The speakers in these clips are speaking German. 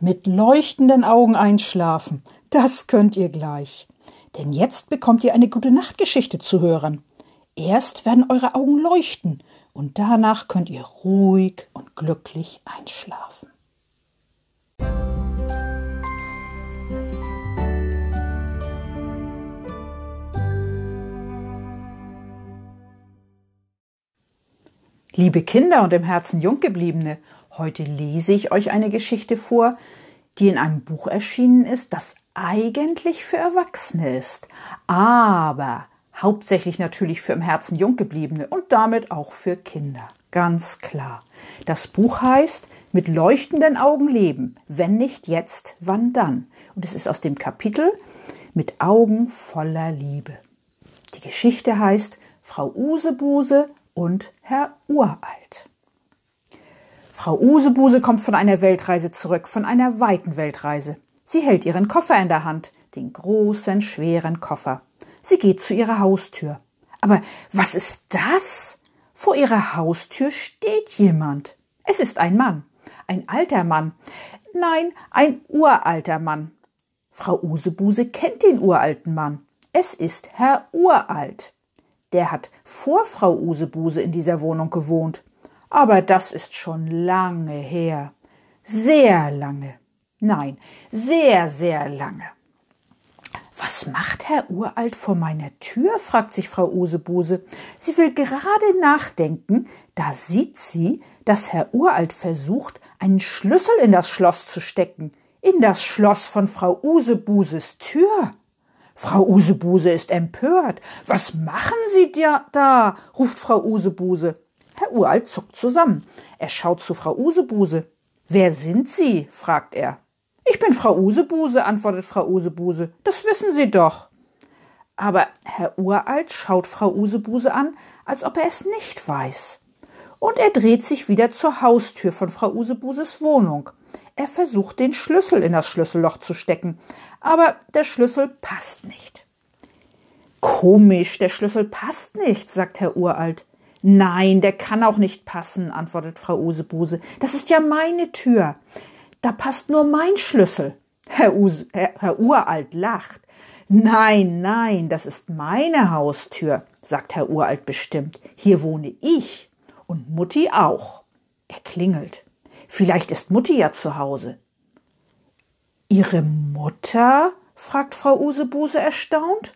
Mit leuchtenden Augen einschlafen, das könnt ihr gleich. Denn jetzt bekommt ihr eine gute Nachtgeschichte zu hören. Erst werden eure Augen leuchten und danach könnt ihr ruhig und glücklich einschlafen. Liebe Kinder und im Herzen Junggebliebene, heute lese ich euch eine Geschichte vor, die in einem Buch erschienen ist, das eigentlich für Erwachsene ist, aber hauptsächlich natürlich für im Herzen Junggebliebene und damit auch für Kinder. Ganz klar. Das Buch heißt Mit leuchtenden Augen leben. Wenn nicht jetzt, wann dann? Und es ist aus dem Kapitel Mit Augen voller Liebe. Die Geschichte heißt Frau Usebuse und Herr Uralt. Frau Usebuse kommt von einer Weltreise zurück, von einer weiten Weltreise. Sie hält ihren Koffer in der Hand, den großen, schweren Koffer. Sie geht zu ihrer Haustür. Aber was ist das? Vor ihrer Haustür steht jemand. Es ist ein Mann, ein alter Mann. Nein, ein uralter Mann. Frau Usebuse kennt den uralten Mann. Es ist Herr Uralt. Der hat vor Frau Usebuse in dieser Wohnung gewohnt. Aber das ist schon lange her. Sehr lange. Nein, sehr, sehr lange. Was macht Herr Uralt vor meiner Tür? fragt sich Frau Usebuse. Sie will gerade nachdenken, da sieht sie, dass Herr Uralt versucht, einen Schlüssel in das Schloss zu stecken, in das Schloss von Frau Usebuses Tür. Frau Usebuse ist empört. Was machen Sie da? ruft Frau Usebuse. Herr Uralt zuckt zusammen. Er schaut zu Frau Usebuse. Wer sind Sie? fragt er. Ich bin Frau Usebuse, antwortet Frau Usebuse. Das wissen Sie doch. Aber Herr Uralt schaut Frau Usebuse an, als ob er es nicht weiß. Und er dreht sich wieder zur Haustür von Frau Usebuses Wohnung. Er versucht, den Schlüssel in das Schlüsselloch zu stecken, aber der Schlüssel passt nicht. Komisch, der Schlüssel passt nicht, sagt Herr Uralt. Nein, der kann auch nicht passen, antwortet Frau Usebuse. Das ist ja meine Tür. Da passt nur mein Schlüssel. Herr, Use, Herr, Herr Uralt lacht. Nein, nein, das ist meine Haustür, sagt Herr Uralt bestimmt. Hier wohne ich und Mutti auch. Er klingelt. Vielleicht ist Mutti ja zu Hause. Ihre Mutter? fragt Frau Usebuse erstaunt.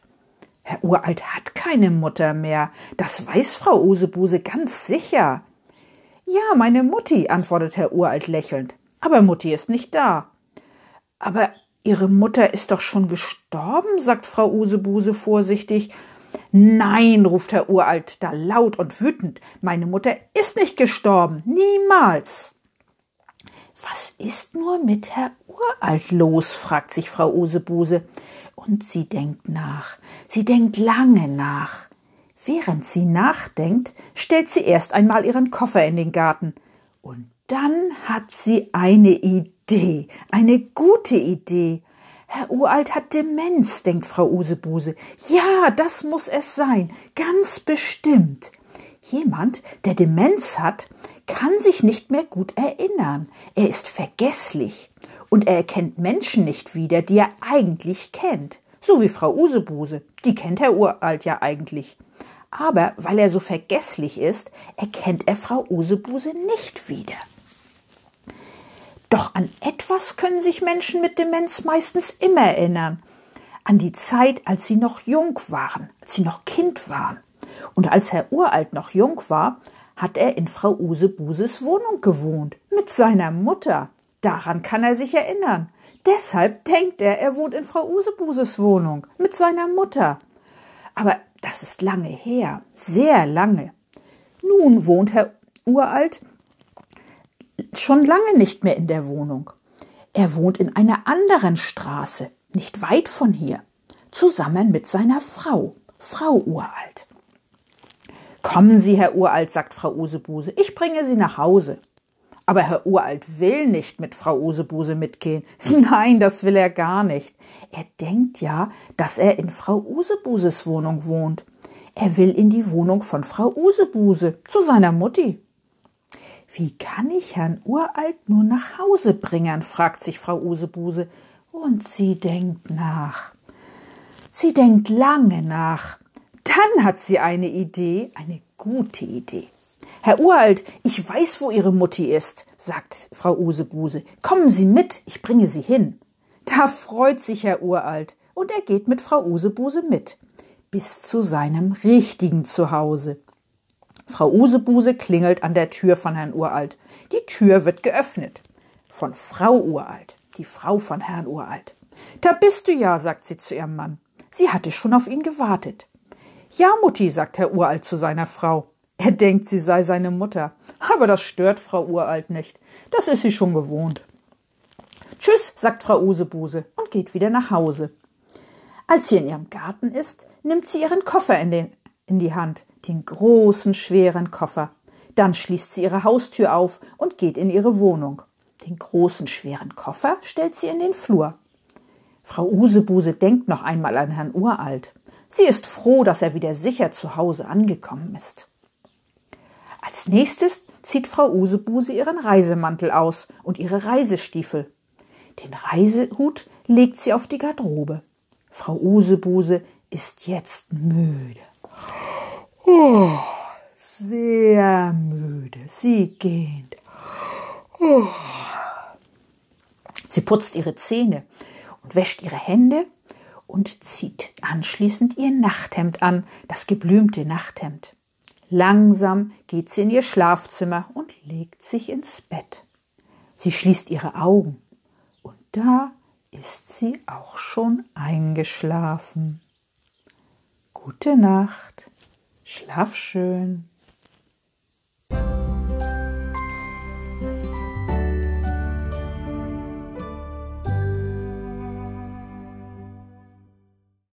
Herr Uralt hat keine Mutter mehr. Das weiß Frau Usebuse ganz sicher. Ja, meine Mutti, antwortet Herr Uralt lächelnd. Aber Mutti ist nicht da. Aber Ihre Mutter ist doch schon gestorben, sagt Frau Usebuse vorsichtig. Nein, ruft Herr Uralt da laut und wütend. Meine Mutter ist nicht gestorben. Niemals. Was ist nur mit Herr Uralt los? fragt sich Frau Usebuse. Und sie denkt nach. Sie denkt lange nach. Während sie nachdenkt, stellt sie erst einmal ihren Koffer in den Garten. Und dann hat sie eine Idee, eine gute Idee. Herr Uralt hat Demenz, denkt Frau Usebuse. Ja, das muss es sein, ganz bestimmt. Jemand, der Demenz hat, kann sich nicht mehr gut erinnern. Er ist vergesslich und er erkennt Menschen nicht wieder, die er eigentlich kennt. So wie Frau Usebuse. Die kennt Herr Uralt ja eigentlich. Aber weil er so vergesslich ist, erkennt er Frau Usebuse nicht wieder. Doch an etwas können sich Menschen mit Demenz meistens immer erinnern. An die Zeit, als sie noch jung waren, als sie noch Kind waren. Und als Herr Uralt noch jung war, hat er in Frau Usebuses Wohnung gewohnt, mit seiner Mutter. Daran kann er sich erinnern. Deshalb denkt er, er wohnt in Frau Usebuses Wohnung, mit seiner Mutter. Aber das ist lange her, sehr lange. Nun wohnt Herr Uralt schon lange nicht mehr in der Wohnung. Er wohnt in einer anderen Straße, nicht weit von hier, zusammen mit seiner Frau, Frau Uralt. Kommen Sie, Herr Uralt, sagt Frau Usebuse, ich bringe Sie nach Hause. Aber Herr Uralt will nicht mit Frau Usebuse mitgehen. Nein, das will er gar nicht. Er denkt ja, dass er in Frau Usebuses Wohnung wohnt. Er will in die Wohnung von Frau Usebuse, zu seiner Mutti. Wie kann ich Herrn Uralt nur nach Hause bringen? fragt sich Frau Usebuse. Und sie denkt nach. Sie denkt lange nach. Dann hat sie eine Idee, eine gute Idee. Herr Uralt, ich weiß, wo Ihre Mutti ist, sagt Frau Usebuse. Kommen Sie mit, ich bringe Sie hin. Da freut sich Herr Uralt und er geht mit Frau Usebuse mit, bis zu seinem richtigen Zuhause. Frau Usebuse klingelt an der Tür von Herrn Uralt. Die Tür wird geöffnet. Von Frau Uralt, die Frau von Herrn Uralt. Da bist du ja, sagt sie zu ihrem Mann. Sie hatte schon auf ihn gewartet. Ja, Mutti, sagt Herr Uralt zu seiner Frau. Er denkt, sie sei seine Mutter. Aber das stört Frau Uralt nicht. Das ist sie schon gewohnt. Tschüss, sagt Frau Usebuse und geht wieder nach Hause. Als sie in ihrem Garten ist, nimmt sie ihren Koffer in, den, in die Hand, den großen, schweren Koffer. Dann schließt sie ihre Haustür auf und geht in ihre Wohnung. Den großen, schweren Koffer stellt sie in den Flur. Frau Usebuse denkt noch einmal an Herrn Uralt. Sie ist froh, dass er wieder sicher zu Hause angekommen ist. Als nächstes zieht Frau Usebuse ihren Reisemantel aus und ihre Reisestiefel. Den Reisehut legt sie auf die Garderobe. Frau Usebuse ist jetzt müde. Oh, sehr müde. Sie geht. Oh. Sie putzt ihre Zähne und wäscht ihre Hände und zieht anschließend ihr Nachthemd an, das geblümte Nachthemd. Langsam geht sie in ihr Schlafzimmer und legt sich ins Bett. Sie schließt ihre Augen und da ist sie auch schon eingeschlafen. Gute Nacht, schlaf schön.